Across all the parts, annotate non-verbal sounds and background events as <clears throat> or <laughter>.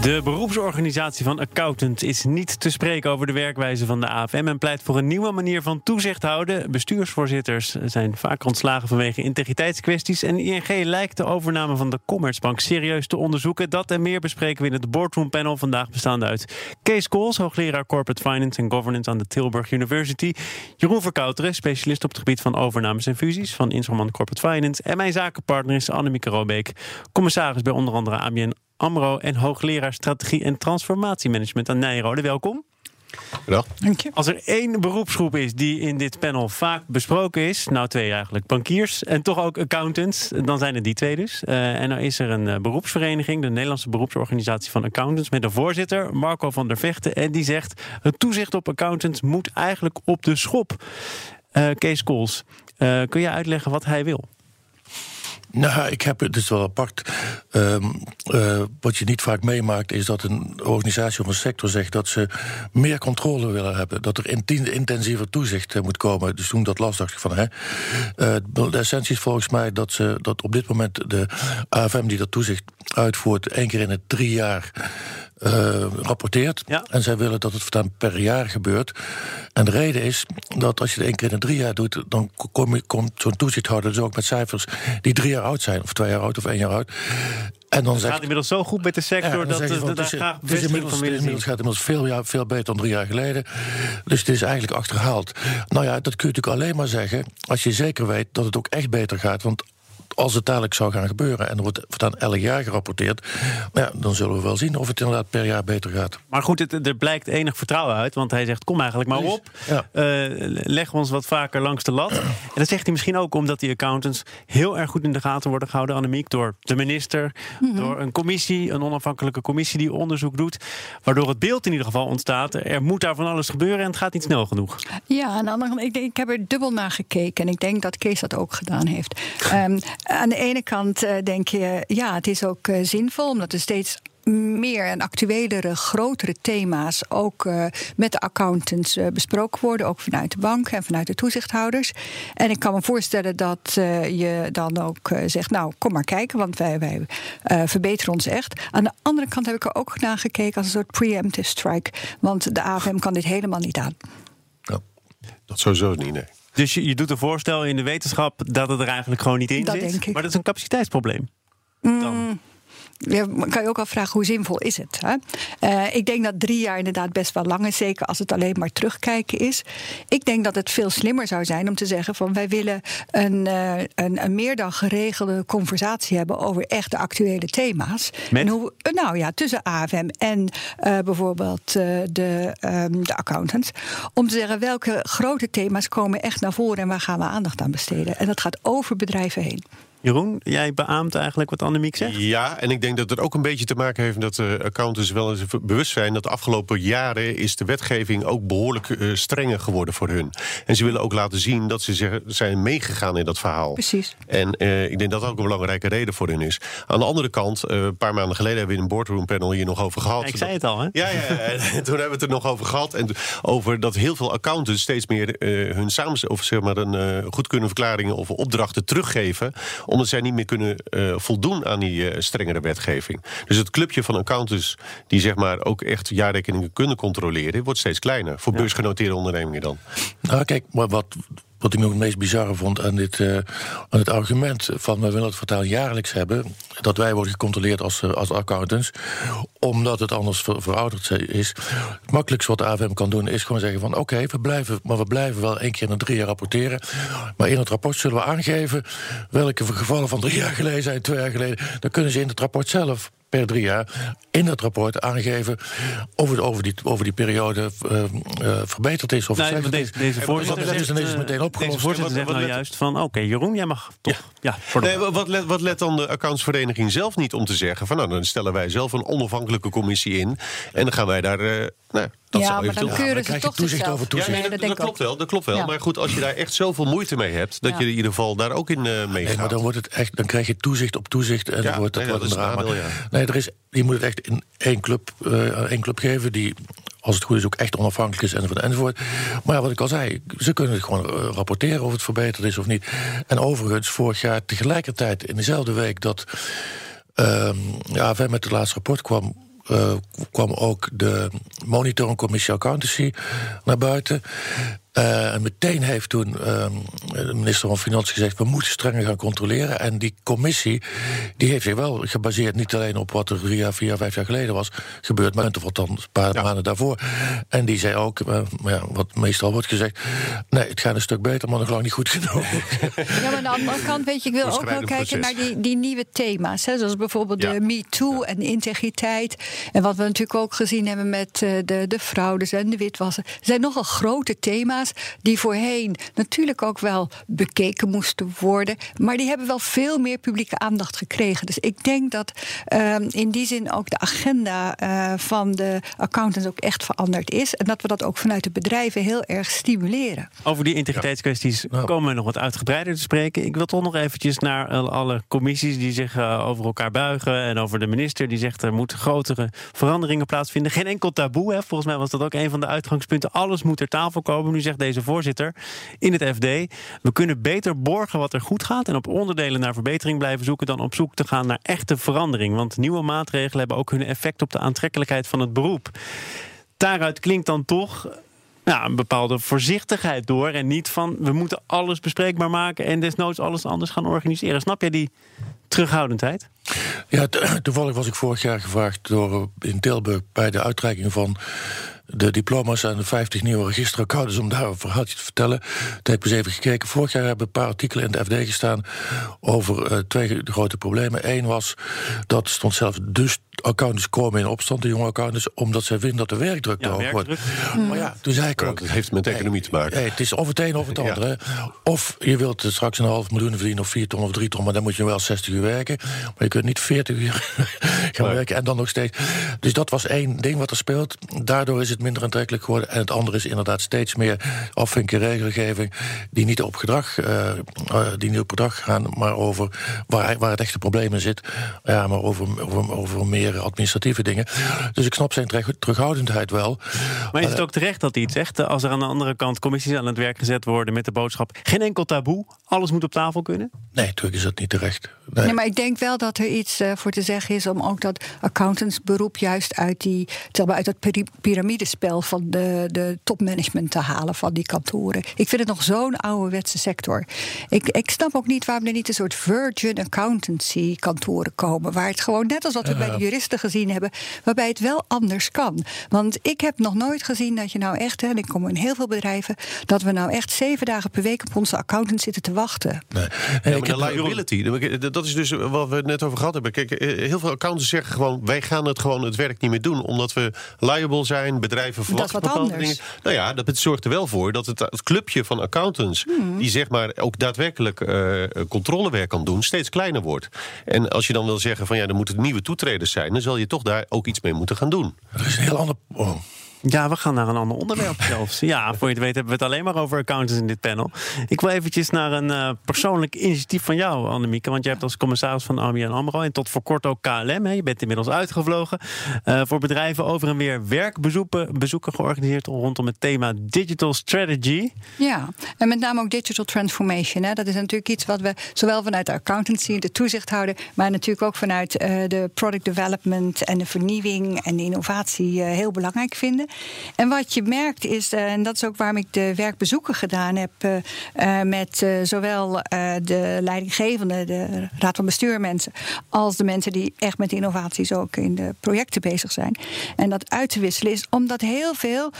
De beroepsorganisatie van accountants is niet te spreken over de werkwijze van de AFM en pleit voor een nieuwe manier van toezicht houden. Bestuursvoorzitters zijn vaak ontslagen vanwege integriteitskwesties. En ING lijkt de overname van de Commerzbank serieus te onderzoeken. Dat en meer bespreken we in het boardroom panel vandaag bestaande uit Kees Kools, hoogleraar Corporate Finance en Governance aan de Tilburg University. Jeroen Verkouteren, specialist op het gebied van overnames en fusies van Instrument Corporate Finance. En mijn zakenpartner is Annemieke Robeek, commissaris bij onder andere ABN AMRO en hoogleraar strategie en transformatiemanagement aan Nijrode. Welkom. Dag. Dank je. Als er één beroepsgroep is die in dit panel vaak besproken is, nou twee eigenlijk, bankiers en toch ook accountants, dan zijn het die twee dus. Uh, en dan is er een uh, beroepsvereniging, de Nederlandse beroepsorganisatie van accountants, met een voorzitter, Marco van der Vechten, en die zegt: het toezicht op accountants moet eigenlijk op de schop. Uh, Kees Kools, kun je uitleggen wat hij wil? Nou, ik heb het is wel apart. Um, uh, wat je niet vaak meemaakt is dat een organisatie of een sector zegt dat ze meer controle willen hebben. Dat er intensiever toezicht uh, moet komen. Dus toen dat las, dacht ik van hè. Uh, de essentie is volgens mij dat ze dat op dit moment de AFM die dat toezicht uitvoert, één keer in het drie jaar uh, rapporteert. Ja. En zij willen dat het voortaan per jaar gebeurt. En de reden is dat als je het één keer in de drie jaar doet, dan kom je, komt zo'n toezichthouder dus ook met cijfers die drie jaar oud zijn, of twee jaar oud of één jaar oud. En dan het gaat inmiddels zo goed met de sector ja, dat het daar graag het is inmiddels, van inmiddels gaat inmiddels veel, veel beter dan drie jaar geleden. Dus het is eigenlijk achterhaald. Nou ja, dat kun je natuurlijk alleen maar zeggen als je zeker weet dat het ook echt beter gaat. Want als het dadelijk zou gaan gebeuren en er wordt dan elk jaar gerapporteerd, ja, dan zullen we wel zien of het inderdaad per jaar beter gaat. Maar goed, het, er blijkt enig vertrouwen uit, want hij zegt: kom eigenlijk maar op. Ja. Uh, leg ons wat vaker langs de lat. <clears throat> En dat zegt hij misschien ook omdat die accountants heel erg goed in de gaten worden gehouden, Annemiek, door de minister, mhm. door een commissie, een onafhankelijke commissie die onderzoek doet. Waardoor het beeld in ieder geval ontstaat: er moet daar van alles gebeuren en het gaat niet snel genoeg. Ja, aan de andere kant, ik, denk, ik heb er dubbel naar gekeken en ik denk dat Kees dat ook gedaan heeft. Um, <laughs> aan de ene kant uh, denk je, ja, het is ook uh, zinvol, omdat er steeds meer en actuelere, grotere thema's ook uh, met de accountants besproken worden, ook vanuit de bank en vanuit de toezichthouders. En ik kan me voorstellen dat je dan ook zegt, nou, kom maar kijken, want wij, wij verbeteren ons echt. Aan de andere kant heb ik er ook naar gekeken als een soort preemptive strike, want de AFM kan dit helemaal niet aan. Ja, dat sowieso niet, nee. Dus je, je doet een voorstel in de wetenschap dat het er eigenlijk gewoon niet in dat zit. Denk ik. Maar dat is een capaciteitsprobleem. Mm. Ja, kan je ook afvragen hoe zinvol is het? Hè? Uh, ik denk dat drie jaar inderdaad best wel lang is, zeker als het alleen maar terugkijken is. Ik denk dat het veel slimmer zou zijn om te zeggen van wij willen een, uh, een, een, meer dan geregelde conversatie hebben over echt de actuele thema's. Met? En hoe, nou ja, tussen AFM en uh, bijvoorbeeld de, um, de accountants. Om te zeggen welke grote thema's komen echt naar voren en waar gaan we aandacht aan besteden. En dat gaat over bedrijven heen. Jeroen, jij beaamt eigenlijk wat Annemiek zegt? Ja, en ik denk dat het ook een beetje te maken heeft dat de accountants wel eens bewust zijn dat de afgelopen jaren is de wetgeving ook behoorlijk uh, strenger geworden voor hun. En ze willen ook laten zien dat ze zijn meegegaan in dat verhaal. Precies. En uh, ik denk dat dat ook een belangrijke reden voor hun is. Aan de andere kant, uh, een paar maanden geleden hebben we in een boardroom panel hier nog over gehad. ik zei het al, hè? Ja, ja, ja <laughs> toen hebben we het er nog over gehad. En over dat heel veel accountants steeds meer hun samen, of zeg maar een goedkeurende verklaringen of opdrachten teruggeven omdat zij niet meer kunnen uh, voldoen aan die uh, strengere wetgeving. Dus het clubje van accountants die zeg maar ook echt jaarrekeningen kunnen controleren, wordt steeds kleiner. Voor ja. beursgenoteerde ondernemingen dan. Nou, kijk, maar wat wat ik nog het meest bizarre vond aan, dit, uh, aan het argument van we willen het vertaal jaarlijks hebben, dat wij worden gecontroleerd als, als accountants, omdat het anders ver, verouderd is. Het makkelijkste wat de AFM kan doen is gewoon zeggen van oké, we blijven, maar we blijven wel één keer in de drie jaar rapporteren. Maar in het rapport zullen we aangeven welke gevallen van drie jaar geleden zijn, twee jaar geleden. Dan kunnen ze in het rapport zelf per drie jaar in het rapport aangeven of het over die, over die periode uh, uh, verbeterd is of nee, deze, deze voorzitter dat is ineens meteen opgelost. Deze voorzitter zegt nou juist van oké okay, Jeroen, jij mag toch. Ja. ja nee, wat, let, wat let dan de accountsvereniging zelf niet om te zeggen van nou dan stellen wij zelf een onafhankelijke commissie in en dan gaan wij daar uh, nou, Dat ja, zou maar dan keuren dan ze krijg je toch toezicht zichzelf. over toezicht. Ja, nee, Nee, dat, klopt wel. Dat klopt wel. Ja. Maar goed, als je daar echt zoveel moeite mee hebt, dat Ja. je in ieder geval daar ook in meegaat. Nee, maar dan wordt het echt, dan krijg je toezicht op toezicht en Ja, dan wordt nee, dat dat wordt een drama. nadeel, ja. Nee, er is, je moet het echt in één club, eh, één club geven die, als het goed is, ook echt onafhankelijk is enzovoort enzovoort. Maar ja, wat ik al zei, ze kunnen het gewoon eh, rapporteren of het verbeterd is of niet. En overigens, vorig jaar tegelijkertijd in dezelfde week dat ehm ja, wij met het laatste rapport kwam. Eh, kwam ook de monitoringcommissie accountancy naar buiten. Eh, en meteen heeft toen ehm, de minister van Financiën gezegd... we moeten strenger gaan controleren. En die commissie die heeft zich wel gebaseerd... niet alleen op wat er drie jaar, vier jaar, vijf jaar geleden was gebeurd... maar althans een paar Ja. maanden daarvoor. En die zei ook, eh, maar ja, wat meestal wordt gezegd... nee, het gaat een stuk beter, maar nog lang niet goed genoeg. Ja, maar aan de andere kant, weet je, ik wil ook wel kijken proces. naar die, die nieuwe thema's. Hè, zoals bijvoorbeeld Ja. de MeToo en integriteit. En wat we natuurlijk ook gezien hebben met eh, de, de fraudes en de witwassen. Er zijn nogal grote thema's die voorheen natuurlijk ook wel bekeken moesten worden. Maar die hebben wel veel meer publieke aandacht gekregen. Dus ik denk dat ehm, in die zin ook de agenda eh, van de accountants ook echt veranderd is. En dat we dat ook vanuit de bedrijven heel erg stimuleren. Over die integriteitskwesties komen we nog wat uitgebreider te spreken. Ik wil toch nog eventjes naar eh, alle commissies die zich eh, over elkaar buigen. En over de minister die zegt er moeten grotere veranderingen plaatsvinden. Geen enkel taboe. Hè. Volgens mij was dat ook een van de uitgangspunten. Alles moet ter tafel komen. Nu zegt deze voorzitter in het FD. We kunnen beter borgen wat er goed gaat. En op onderdelen naar verbetering blijven zoeken. Dan op zoek te gaan naar echte verandering. Want nieuwe maatregelen hebben ook hun effect op de aantrekkelijkheid van het beroep. Daaruit klinkt dan toch een bepaalde voorzichtigheid door. En niet van we moeten alles bespreekbaar maken en desnoods alles anders gaan organiseren. Snap jij die terughoudendheid? Ja, to- <clears throat> toevallig was ik vorig jaar gevraagd door eh, in Tilburg bij de uitreiking van de diploma's aan de 50 nieuwe registeraccounts om daar een verhaaltje te vertellen. Toen heb ik eens even gekeken. Vorig jaar hebben een paar artikelen in de FD gestaan over eh, twee grote problemen. Eén was dat stond zelfs dus accountants komen in opstand, de jonge accountants, omdat zij vinden dat de werkdruk te Ja, hoog wordt. werkdruk. Maar ja, toen zei ik ook. dat heeft met economie te maken. Nee, het is of het een of het Ja. andere. Of je wilt straks een half miljoen verdienen, of vier ton of drie ton, maar dan moet je wel 60 uur werken. Maar je kunt niet 40 uur <laughs> gaan Nee. werken en dan nog steeds. Dus dat was één ding wat er speelt. Daardoor is het minder aantrekkelijk geworden. En het andere is inderdaad steeds meer afvinken regelgeving die niet op gedrag, eh, eh, die niet op gedrag gaan, maar over waar, waar het echte probleem in zit. Ja, maar over, over, over meer administratieve dingen. Dus ik snap zijn terug- terughoudendheid wel. Maar is het ook terecht dat hij het zegt? eh, Als er aan de andere kant commissies aan het werk gezet worden met de boodschap: geen enkel taboe, alles moet op tafel kunnen? Nee, natuurlijk is dat niet terecht. Nee. Nee, maar ik denk wel dat er iets eh, voor te zeggen is om ook dat accountantsberoep juist uit, die, zeg maar, uit dat piramidespel van de, de topmanagement te halen van die kantoren. Ik vind het nog zo'n ouderwetse sector. Ik, ik snap ook niet waarom er niet een soort virgin accountancy kantoren komen. Waar het gewoon net als wat we bij de juristen gezien hebben, waarbij het wel anders kan. Want ik heb nog nooit gezien dat je nou echt, hè, en ik kom in heel veel bedrijven, dat we nou echt zeven dagen per week op onze accountant zitten te wachten. Nee. Ja, maar de liability, dat is dus wat we het net over gehad hebben. Kijk, eh, heel veel accountants zeggen gewoon... wij gaan het gewoon het werk niet meer doen... omdat we liable zijn, bedrijven verwachten wat bepaalde anders. dingen. Nou ja, dat het zorgt er wel voor dat het, het clubje van accountants... Hmm. die zeg maar ook daadwerkelijk eh, controlewerk kan doen... steeds kleiner wordt. En als je dan wil zeggen van ja, er moeten nieuwe toetreders zijn... dan zal je toch daar ook iets mee moeten gaan doen. Er is een heel ander. oh. Ja, we gaan naar een ander onderwerp <laughs> zelfs. Ja, voor je het weet hebben we het alleen maar over accountants in dit panel. Ik wil eventjes naar een eh, persoonlijk initiatief van jou, Annemieke. Want jij hebt als commissaris van ABN AMRO... en tot voor kort ook KLM, hè, je bent inmiddels uitgevlogen... eh, voor bedrijven over en weer werkbezoeken bezoeken georganiseerd... rondom het thema Digital Strategy. Ja, en met name ook digital transformation. Hè. Dat is natuurlijk iets wat we zowel vanuit de accountancy, de toezichthouder, maar natuurlijk ook vanuit eh, de product development en de vernieuwing en de innovatie heel belangrijk vinden. En wat je merkt is, eh, en dat is ook waarom ik de werkbezoeken gedaan heb eh, eh, met zowel de leidinggevende, de raad van bestuurmensen, als de mensen die echt met innovaties ook in de projecten bezig zijn. En dat uit te wisselen is omdat heel veel,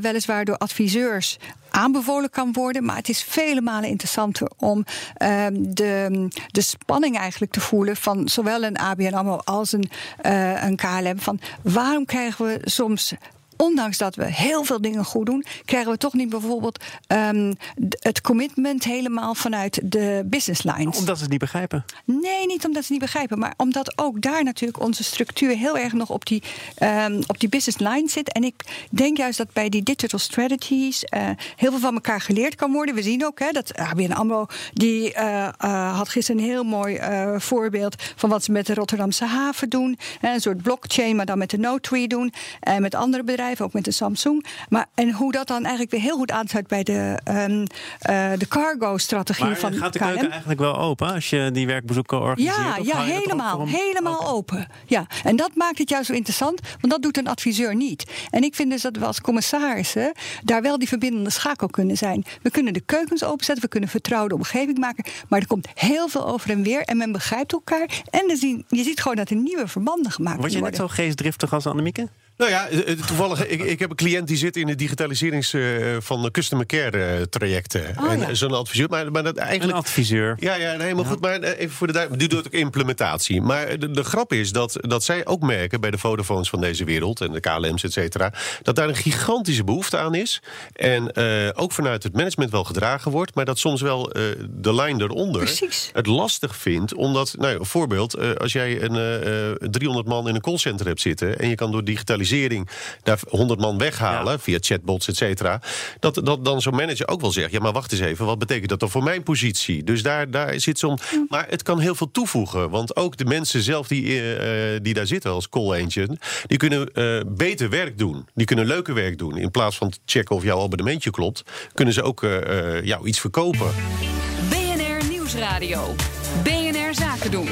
weliswaar door adviseurs aanbevolen kan worden. Maar het is vele malen interessanter om ehm, de, de spanning eigenlijk te voelen van zowel een ABN AMRO als een, een KLM. Van waarom krijgen we soms ondanks dat we heel veel dingen goed doen, krijgen we toch niet bijvoorbeeld ehm, het commitment helemaal vanuit de business lines. Omdat ze het niet begrijpen. Nee, niet omdat ze niet begrijpen, maar omdat ook daar natuurlijk onze structuur heel erg nog op die, ehm, op die business line zit. En ik denk juist dat bij die digital strategies eh, heel veel van elkaar geleerd kan worden. We zien ook hè, dat ABN AMRO die eh, eh, had gisteren een heel mooi voorbeeld van wat ze met de Rotterdamse haven doen. Hè, een soort blockchain, maar dan met de Notree doen. En met andere bedrijven, ook met de Samsung. Maar, en hoe dat dan eigenlijk weer heel goed aansluit bij de, ehm, eh, de cargo-strategie Maar van gaat de KLM. keuken eigenlijk wel open als je die werkbezoeken organiseert? Ja, ja helemaal. Helemaal open. Ja. En dat maakt het juist zo interessant, want dat doet een adviseur niet. En ik vind dus dat we als commissarissen daar wel die verbindende schakel kunnen zijn. We kunnen de keukens openzetten, we kunnen vertrouwde omgeving maken. Maar er komt heel veel over en weer en men begrijpt elkaar. En zien, je ziet gewoon dat er nieuwe verbanden gemaakt Word je net worden. zo geestdriftig als Annemieke? Nou ja, eh, toevallig, ik, ik heb een cliënt die zit in de digitaliserings eh, van de customer care eh, trajecten. Oh, en ja. zo'n adviseur, maar, maar dat Een eigenlijk. adviseur. Ja, ja, nee, helemaal goed. Maar eh, even voor de duidelijkheid, die doet ook implementatie. Maar de, de grap is dat, dat zij ook merken bij de Vodafones van deze wereld en de KLM's, et cetera, dat daar een gigantische behoefte aan is. En eh, ook vanuit het management wel gedragen wordt, maar dat soms wel eh, de lijn eronder Precies. het lastig vindt. Omdat, nou, ja, een voorbeeld, eh, als jij een eh, eh, 300 man in een callcenter hebt zitten en je kan door digitalisering daar 100 man weghalen Ja. via chatbots, et cetera. Dat, dat dan zo'n manager ook wel zegt: ja, maar wacht eens even, wat betekent dat dan voor mijn positie? Dus daar, daar zit zo'n. Maar het kan heel veel toevoegen. Want ook de mensen zelf die, eh, eh, die daar zitten als call agent, die kunnen eh, beter werk doen. Die kunnen leuker werk doen. In plaats van te checken of jouw abonnementje klopt, kunnen ze ook eh, eh, jou iets verkopen. BNR Nieuwsradio. BNR Zaken doen.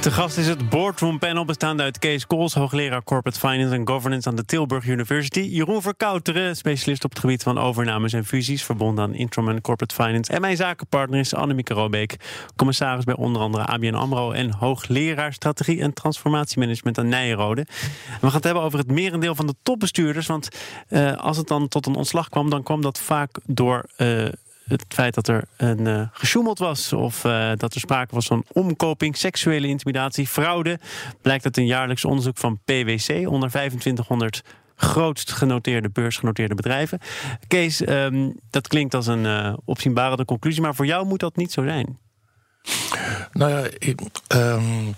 Te gast is het boardroom panel bestaande uit Kees Kools, hoogleraar Corporate Finance and Governance aan de Tilburg University. Jeroen Verkouteren, specialist op het gebied van overnames en fusies, verbonden aan Introman Corporate Finance. En mijn zakenpartner is Annemieke Robeek, commissaris bij onder andere ABN AMRO en hoogleraar strategie en transformatiemanagement aan Nijenrode. En we gaan het hebben over het merendeel van de topbestuurders, want eh, als het dan tot een ontslag kwam, dan kwam dat vaak door... eh, het feit dat er een eh gesjoemeld was of eh, dat er sprake was van omkoping, seksuele intimidatie, fraude, blijkt uit een jaarlijks onderzoek van PwC onder 2500 grootst genoteerde beursgenoteerde bedrijven. Kees, ehm, dat klinkt als een eh opzienbarende conclusie, maar voor jou moet dat niet zo zijn. Nou ja, ik, ehm,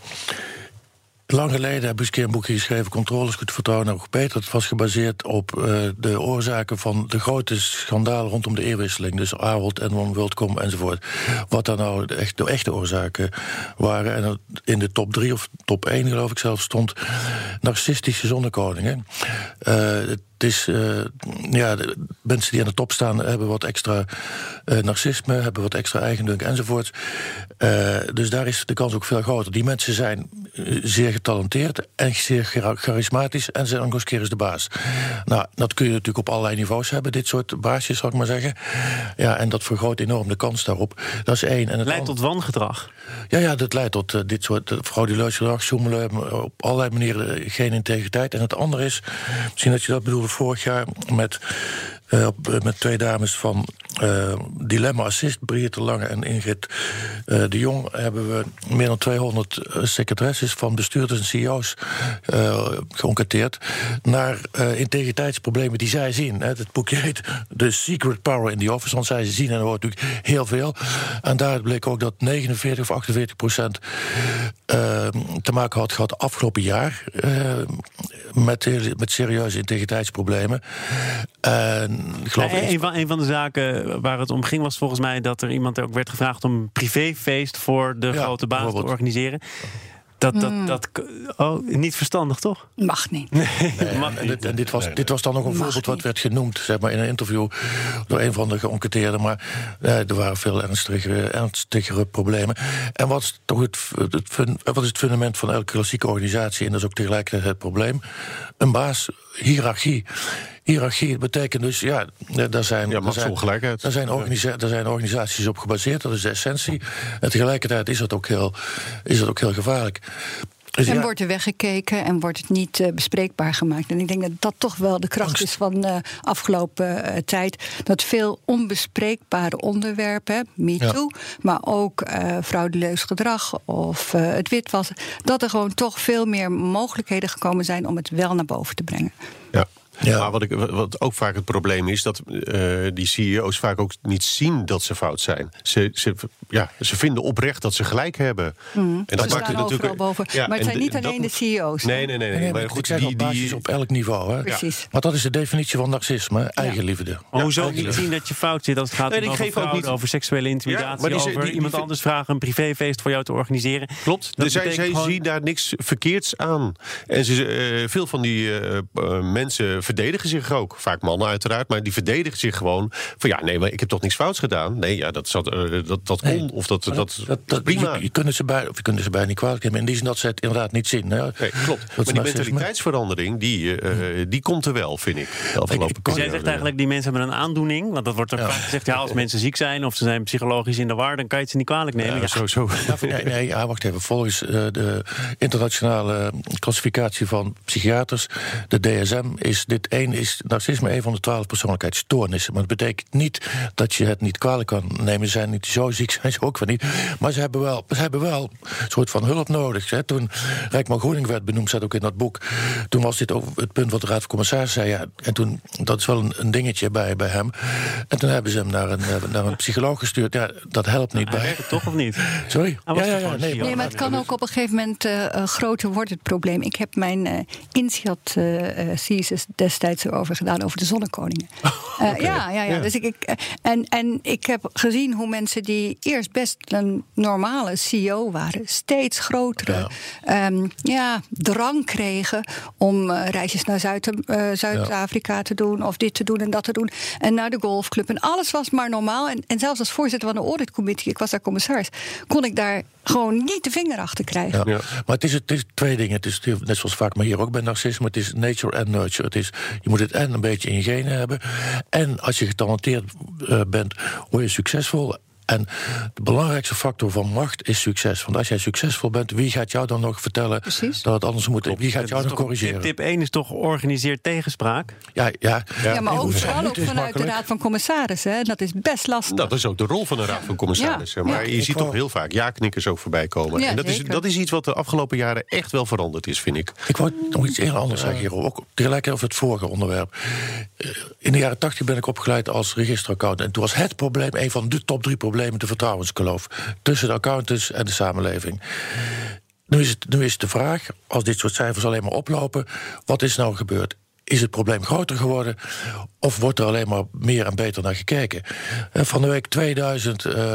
lang geleden heb ik een boekje geschreven... Controles, goed vertrouwen en beter. Het was gebaseerd op eh, de oorzaken van de grote schandalen... rondom de eerwisseling, dus Ahold, en WorldCom enzovoort. Wat daar nou echt, de echte oorzaken waren. En in de top drie of top één geloof ik zelf stond... narcistische zonnekoningen. Eh, het is, eh, ja, de mensen die aan de top staan hebben wat extra eh, narcisme, hebben wat extra eigendunk enzovoort. Eh, dus daar is de kans ook veel groter. Die mensen zijn zeer getalenteerd en zeer charismatisch en zijn ook nog eens keer eens de baas. Nou, dat kun je natuurlijk op allerlei niveaus hebben, dit soort baasjes, zal ik maar zeggen. Ja, en dat vergroot enorm de kans daarop. Dat is één. En het Leidt tot wangedrag. ja, ja, dat leidt tot dit soort frauduleus gedrag, zoemelen, op allerlei manieren geen integriteit. En het andere is, misschien dat je dat bedoelde vorig jaar met, eh, eh, met twee dames van eh, Dilemma Assist, Brigitte Lange en Ingrid de Jong, hebben we meer dan 200 eh, secretaresses van bestuurders en CEO's geënquêteerd naar integriteitsproblemen die zij zien. Het boekje heet The Secret Power in the Office, want zij zien en er hoort natuurlijk heel veel. En daar bleek ook dat 49 of 48 procent te maken had gehad afgelopen jaar met, met serieuze integriteitsproblemen. En ik geloof Nou, een, van, een van de zaken waar het om ging was volgens mij dat er iemand ook werd gevraagd om een privéfeest voor de Ja, grote baas te organiseren. Dat, dat, dat, oh, niet verstandig, toch? Mag niet. <laughs> Mag en, niet. dit, en dit, was, dit was dan nog een Mag voorbeeld wat werd genoemd zeg maar, in een interview door een van de geënquêteerden. Maar eh, er waren veel ernstigere, ernstigere problemen. En wat is, toch het, het, fun- wat is het fundament van elke klassieke organisatie? En dat is ook tegelijkertijd het probleem. Een baas, hiërarchie. Hiërarchie betekent dus, ja, eh, daar zijn. Ja, daar zijn- machtsongelijkheid. daar zijn, organisa daar zijn organisaties op gebaseerd, dat is de essentie. En tegelijkertijd is dat ook heel, is dat ook heel gevaarlijk. Dus en ja, wordt er weggekeken en wordt het niet eh, bespreekbaar gemaakt. En ik denk dat dat toch wel de kracht Angst. is van de afgelopen eh, tijd. Dat veel onbespreekbare onderwerpen, MeToo, maar ook eh fraudeleus gedrag of eh, het witwassen, dat er gewoon toch veel meer mogelijkheden gekomen zijn om het wel naar boven te brengen. Ja. Ja. Maar wat, ik, wat ook vaak het probleem is, dat eh, die CEO's vaak ook niet zien dat ze fout zijn. Ze, ze, ja, ze vinden oprecht dat ze gelijk hebben. En Ze maakt staan het overal natuurlijk. boven. Ja, maar het zijn niet dat alleen de CEO's. Nee, nee, nee. nee. Nee, maar goed, die, op basis die, op elk niveau. Hè? Precies. Maar dat is de definitie van narcisme, eigenliefde. Maar hoezo niet zien dat je fout zit als het gaat Nee, ik over geef ook fraude, niet- over seksuele intimidatie, maar die- over die- die- iemand die- anders vragen een privéfeest voor jou te organiseren? Klopt. Dat Dus zij, gewoon- zien daar niks verkeerds aan. En ze, eh, veel van die eh, eh, mensen verdedigen zich ook. Vaak mannen uiteraard, maar die verdedigen zich gewoon. Van ja, nee, maar ik heb toch niks fouts gedaan? Nee, ja, dat, zat, dat, dat kon. Nee. Of dat, dat, dat, Dat, dat, prima. Je, je kunt het ze bij, of je kunt ze bijna niet kwalijk nemen. In die zin dat ze het inderdaad niet zien. Hè? Nee, klopt. Dat Maar is die mentaliteitsverandering, die, eh, die komt er wel, vind ik. De afgelopen Dus jij zegt eigenlijk, die mensen hebben een aandoening. Want dat wordt ook Ja. vaak gezegd, ja, als mensen ziek zijn of ze zijn psychologisch in de war, dan kan je het ze niet kwalijk nemen. Ja, Ja, zo, zo. Nee, nee ja, wacht even. Volgens eh, de internationale klassificatie van psychiaters, de DSM, is dit één is narcisme een van de twaalf persoonlijkheidsstoornissen. Maar dat betekent niet dat je het niet kwalijk kan nemen. Ze zijn niet zo ziek, zijn ze ook wel niet. Maar ze hebben wel, ze hebben wel een soort van hulp nodig. Hè. Toen Rijkman Groening werd benoemd, staat ook in dat boek. Toen was dit ook het punt wat de Raad van Commissarissen zei. Ja, en toen, dat is wel een, een dingetje bij, bij hem. En toen hebben ze hem naar een, eh, naar een psycholoog gestuurd. Ja, dat helpt niet Hij bij. werkt toch of niet? <laughs> Sorry? Was toch gewoon nee, maar het kan ook op een gegeven moment eh, eh, groter worden, het probleem. Ik heb mijn eh INSEAD eh, thesis destijds erover gedaan, over de zonnekoningen. <laughs> Eh, ja, ja, ja. Dus ik, ik, en, en ik heb gezien hoe mensen die eerst best een normale CEO waren, steeds grotere ja. ja drang kregen om eh, reisjes naar Zuid, eh, Zuid-Afrika te doen, of dit te doen en dat te doen. En naar de golfclub. En alles was maar normaal. En, en zelfs als voorzitter van de auditcommissie, ik was daar commissaris, kon ik daar gewoon niet de vinger achter krijgen. Ja. Maar het is, het is twee dingen. Het is net zoals vaak, maar hier ook bij narcisme. Het is nature en nurture. Het is, je moet het en een beetje in genen hebben. En als je getalenteerd uh, bent, word je succesvol. En de belangrijkste factor van macht is succes. Want als jij succesvol bent, wie gaat jou dan nog vertellen Precies. dat het anders moet? Wie gaat jou dan corrigeren? Tip 1 is toch organiseer tegenspraak? Ja, ja. ja, ja maar ook vooral ook vanuit de Raad van Commissarissen. Hè? Dat is best lastig. Dat is ook de rol van de Raad van Commissarissen. Ja, maar ja. je ziet toch heel vaak ja-knikkers ook voorbij komen. Ja, en dat is, dat is iets wat de afgelopen jaren echt wel veranderd is, vind ik. Ik wou nog iets heel anders zeggen hierover. Ook tegelijkertijd over het vorige onderwerp. Uh, In de jaren tachtig ben ik opgeleid als registeraccountant. En toen was het probleem, een van de top drie problemen, de vertrouwenskloof. Tussen de accountants en de samenleving. Nu is, het, nu is de vraag, als dit soort cijfers alleen maar oplopen, wat is nou gebeurd? Is het probleem groter geworden? Of wordt er alleen maar meer en beter naar gekeken? Van de week 2000 uh,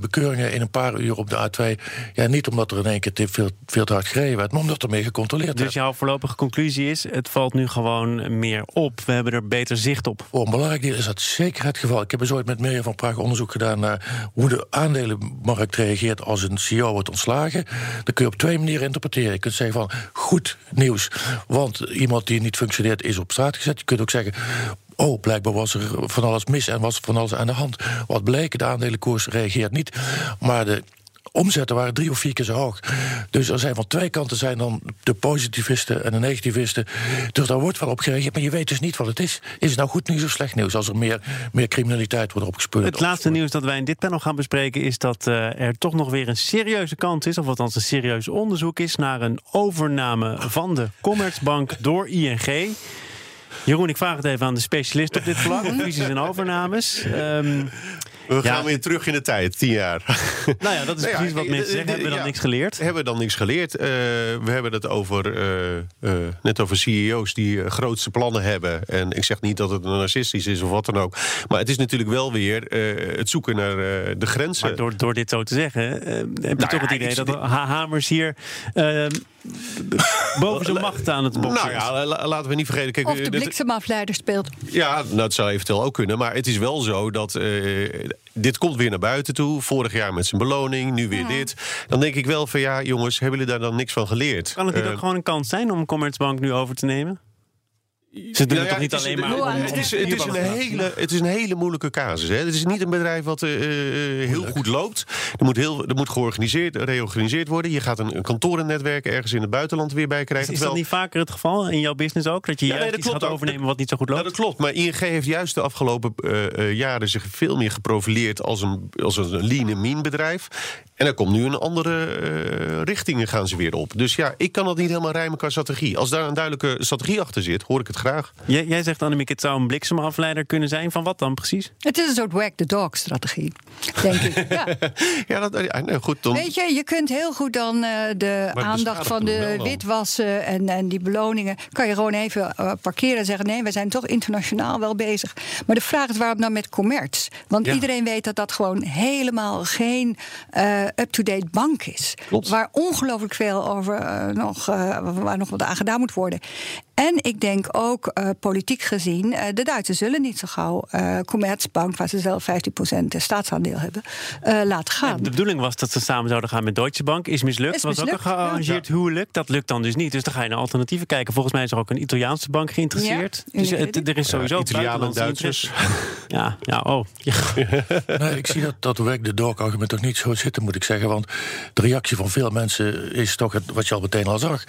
bekeuringen in een paar uur op de A2. Ja, niet omdat er in één keer te veel, veel te hard gereden werd, maar omdat er meer gecontroleerd dus werd. Dus jouw voorlopige conclusie is: het valt nu gewoon meer op. We hebben er beter zicht op. Voor een belangrijk deel is dat zeker het geval. Ik heb eens ooit met Mirjam van Praag onderzoek gedaan naar hoe de aandelenmarkt reageert als een CEO wordt ontslagen. Dat kun je op twee manieren interpreteren. Je kunt zeggen van goed nieuws, want iemand die niet functioneert is op straat gezet. Je kunt ook zeggen. Oh, blijkbaar was er van alles mis en was van alles aan de hand. Wat bleek, de aandelenkoers reageert niet. Maar de omzetten waren drie of vier keer zo hoog. Dus er zijn van twee kanten zijn dan de positivisten en de negativisten. Dus daar wordt wel op gereageerd, maar je weet dus niet wat het is. Is het nou goed nieuws of slecht nieuws als er meer, meer criminaliteit wordt opgespeeld? Het laatste nieuws dat wij in dit panel gaan bespreken is dat uh, er toch nog weer een serieuze kans is, of althans een serieus onderzoek is, naar een overname van de Commerzbank <laughs> door ING. Jeroen, ik vraag het even aan de specialist op dit vlak. <laughs> Fusies en overnames. Um, we gaan weer terug in de tijd, tien jaar. Nou ja, dat is nou precies wat mensen zeggen. Hebben we dan niks geleerd? Hebben we dan niks geleerd? Uh, we hebben het over, net over CEO's die grootste plannen hebben. En ik zeg niet dat het narcistisch is of wat dan ook. Maar het is natuurlijk wel weer het zoeken naar de grenzen. Maar door, door dit zo te zeggen, heb je nou toch het idee dat Hamers hier ehm, boven zijn macht aan het boksen Nou ja, laten we niet vergeten. Kijk, of de bliksemafleider speelt. Ja, nou, dat zou eventueel ook kunnen. Maar het is wel zo dat uh, dit komt weer naar buiten toe. Vorig jaar met zijn beloning, nu weer ja. dit. Dan denk ik wel van ja, jongens, hebben jullie daar dan niks van geleerd? Kan het niet uh, ook gewoon een kans zijn om Commerzbank nu over te nemen? Ze doen Nou ja, toch niet is- alleen maar het om- is- Het is, het, is een hele, het is een hele moeilijke casus. Hè. Het is niet een bedrijf wat eh, eh, heel goed loopt. Er moet, heel, er moet georganiseerd, reorganiseerd worden. Je gaat een, een kantorennetwerk ergens in het buitenland weer bij krijgen. Is dat terwijl- niet vaker het geval in jouw business ook? Dat je Ja, juist nee, dat iets gaat overnemen wat niet zo goed Nou, loopt? dat klopt. Maar ING heeft juist de afgelopen eh, jaren zich veel meer geprofileerd als een, als een lean en mean bedrijf. En er komt nu een andere eh, richtingen gaan ze weer op. Dus ja, ik kan dat niet helemaal rijmen qua strategie. Als daar een duidelijke strategie achter zit, hoor ik het graag. Jij, jij zegt, Annemiek, het zou een bliksemafleider kunnen zijn. Van wat dan precies? Het is een soort whack the dog strategie, denk ik. Ja. <laughs> Ja, dat, ja, nee, goed. Dan, Weet je, je kunt heel goed dan eh, de Maar aandacht van de witwassen en, en die beloningen. kan je gewoon even eh, parkeren en zeggen: nee, we zijn toch internationaal wel bezig. Maar de vraag is waarom dan met commerce? Want Ja. iedereen weet dat dat gewoon helemaal geen eh, up-to-date bank is. Klopt. Waar ongelooflijk veel over eh, nog, eh, waar nog wat aan gedaan moet worden. En ik denk ook eh, politiek gezien, eh, de Duitsers zullen niet zo gauw eh Commerzbank, waar ze zelf 15% staatsaandeel hebben, eh, laten gaan. De bedoeling was dat ze samen zouden gaan met Deutsche Bank. Is mislukt. Is was ook een gearrangeerd huwelijk. Dat lukt dan dus niet. Dus dan ga je naar alternatieven kijken. Volgens mij is er ook een Italiaanse bank geïnteresseerd. Ja, dus het- er is sowieso Ja, Italianen en Duitsers. Ja, ja, oh. Ja. <laughs> Nee, ik zie dat, dat werk de dog argument toch niet zo zitten, moet ik zeggen. Want de reactie van veel mensen is toch het, wat je al meteen al zag.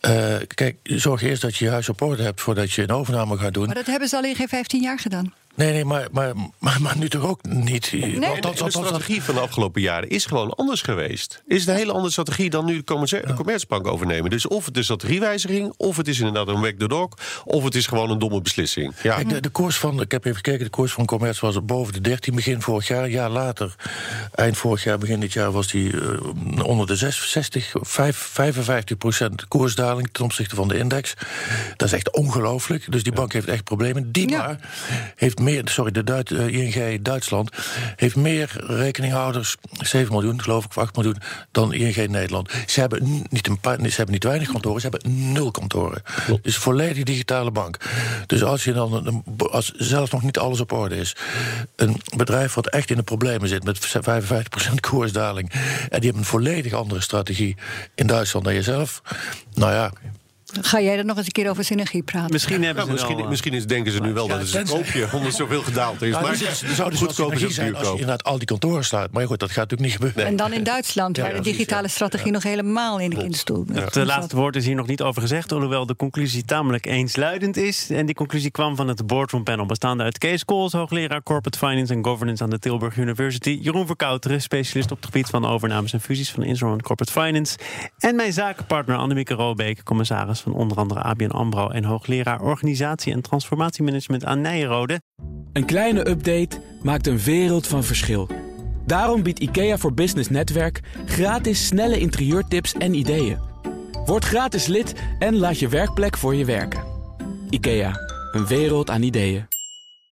Eh, kijk, zorg eerst dat je huis op orde hebt voordat je een overname gaat doen. Maar dat hebben ze al in geen 15 jaar gedaan. Nee, nee, maar, maar, maar, maar nu toch ook niet. Nee. Want En dat, de dat, dat, strategie van de afgelopen jaren is gewoon anders geweest. Is het een hele andere strategie dan nu de de Commerzbank overnemen. Dus of het is strategiewijziging, of het is inderdaad een whack the dog... of het is gewoon een domme beslissing. Ja. Kijk, de, de koers van, ik heb even gekeken, de koers van Commerce was boven de 13 begin vorig jaar. Een jaar later, eind vorig jaar, begin dit jaar, was die eh, onder de 66, 5, 55 procent koersdaling ten opzichte van de index. Dat is echt ongelooflijk. Dus die bank heeft echt problemen. Die Ja. maar heeft meer, sorry, de Duit, eh, ING Duitsland heeft meer rekeninghouders, 7 miljoen geloof ik, of 8 miljoen, dan ING Nederland. Ze hebben niet, een paar, ze hebben niet weinig kantoren, ze hebben nul kantoren. Dus een volledig digitale bank. Dus als je dan, een- als zelfs nog niet alles op orde is, een bedrijf wat echt in de problemen zit met 55% koersdaling, en die hebben een volledig andere strategie in Duitsland dan jezelf. Nou ja, Ga jij er nog eens een keer over synergie praten? Misschien hebben misschien, eh, misschien is, denken ze nu wel dat het is een koopje... omdat zoveel gedaald is. nou, maar dus het zou wel goedkoop is synergie het zijn als je inderdaad al die kantoren slaat. Maar goed, dat gaat natuurlijk niet gebeuren. En dan in Duitsland, waar Ja, de digitale ja. strategie nog helemaal in de kinderstoel Het eh, laatste woord is hier nog niet over gezegd, alhoewel de conclusie tamelijk eensluidend is. En die conclusie kwam van het boardroom panel bestaande uit Kees Kools, hoogleraar Corporate Finance en Governance aan de Tilburg University, Jeroen Verkouteren, specialist op het gebied van overnames en fusies van Inzorn Corporate Finance, en mijn zakenpartner Annemieke Robeek, commissaris van onder andere ABN AMRO en hoogleraar Organisatie en Transformatiemanagement aan Nijrode. Een kleine update maakt een wereld van verschil. Daarom biedt IKEA voor Business Netwerk gratis snelle interieurtips en ideeën. Word gratis lid en laat je werkplek voor je werken. IKEA, een wereld aan ideeën.